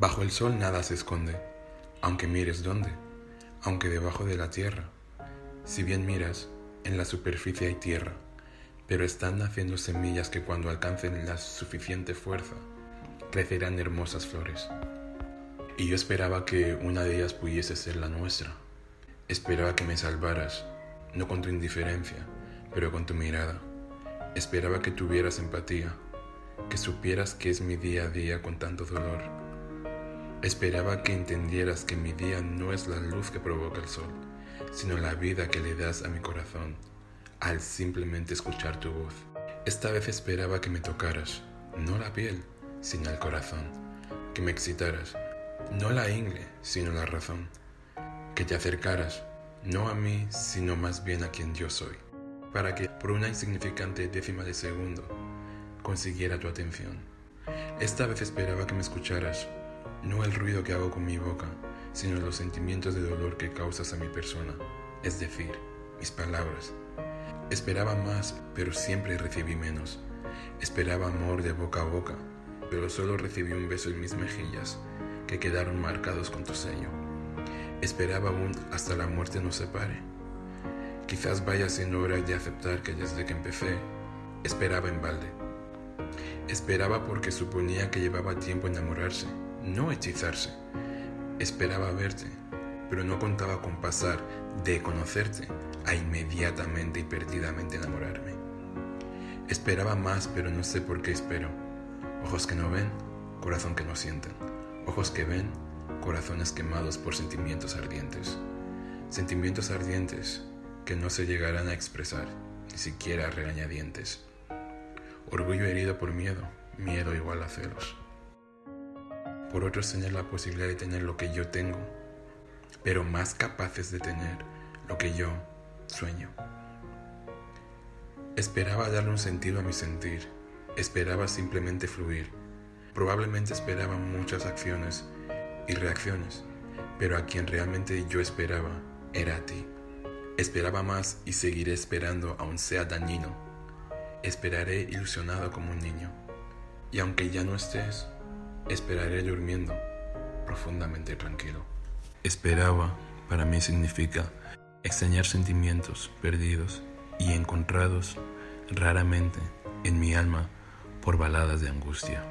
Bajo el sol nada se esconde, aunque mires dónde, aunque debajo de la tierra. Si bien miras, en la superficie hay tierra, pero están naciendo semillas que cuando alcancen la suficiente fuerza, crecerán hermosas flores. Y yo esperaba que una de ellas pudiese ser la nuestra. Esperaba que me salvaras, no con tu indiferencia, pero con tu mirada. Esperaba que tuvieras empatía, que supieras que es mi día a día con tanto dolor. Esperaba que entendieras que mi día no es la luz que provoca el sol, sino la vida que le das a mi corazón al simplemente escuchar tu voz. Esta vez esperaba que me tocaras, no la piel, sino el corazón, que me excitaras, no la ingle, sino la razón, que te acercaras, no a mí, sino más bien a quien yo soy, para que por una insignificante décima de segundo consiguiera tu atención. Esta vez esperaba que me escucharas, no el ruido que hago con mi boca, sino los sentimientos de dolor que causas a mi persona, es decir, mis palabras. Esperaba más, pero siempre recibí menos. Esperaba amor de boca a boca, pero solo recibí un beso en mis mejillas que quedaron marcados con tu sello. Esperaba aún hasta la muerte nos separe. Quizás vaya en hora de aceptar que desde que empecé, esperaba en balde. Esperaba porque suponía que llevaba tiempo enamorarse, no hechizarse. Esperaba verte, pero no contaba con pasar de conocerte a inmediatamente y perdidamente enamorarme. Esperaba más, pero no sé por qué espero. Ojos que no ven, corazón que no sienten. Ojos que ven, corazones quemados por sentimientos ardientes. Sentimientos ardientes que no se llegarán a expresar, ni siquiera a regañadientes. Orgullo herido por miedo, miedo igual a celos. Por otros tener la posibilidad de tener lo que yo tengo, pero más capaces de tener lo que yo sueño. Esperaba darle un sentido a mi sentir, esperaba simplemente fluir Probablemente esperaba muchas acciones y reacciones, pero a quien realmente yo esperaba era a ti. Esperaba más y seguiré esperando aun sea dañino. Esperaré ilusionado como un niño. Y aunque ya no estés, esperaré durmiendo profundamente tranquilo. Esperaba para mí significa extrañar sentimientos perdidos y encontrados raramente en mi alma por baladas de angustia.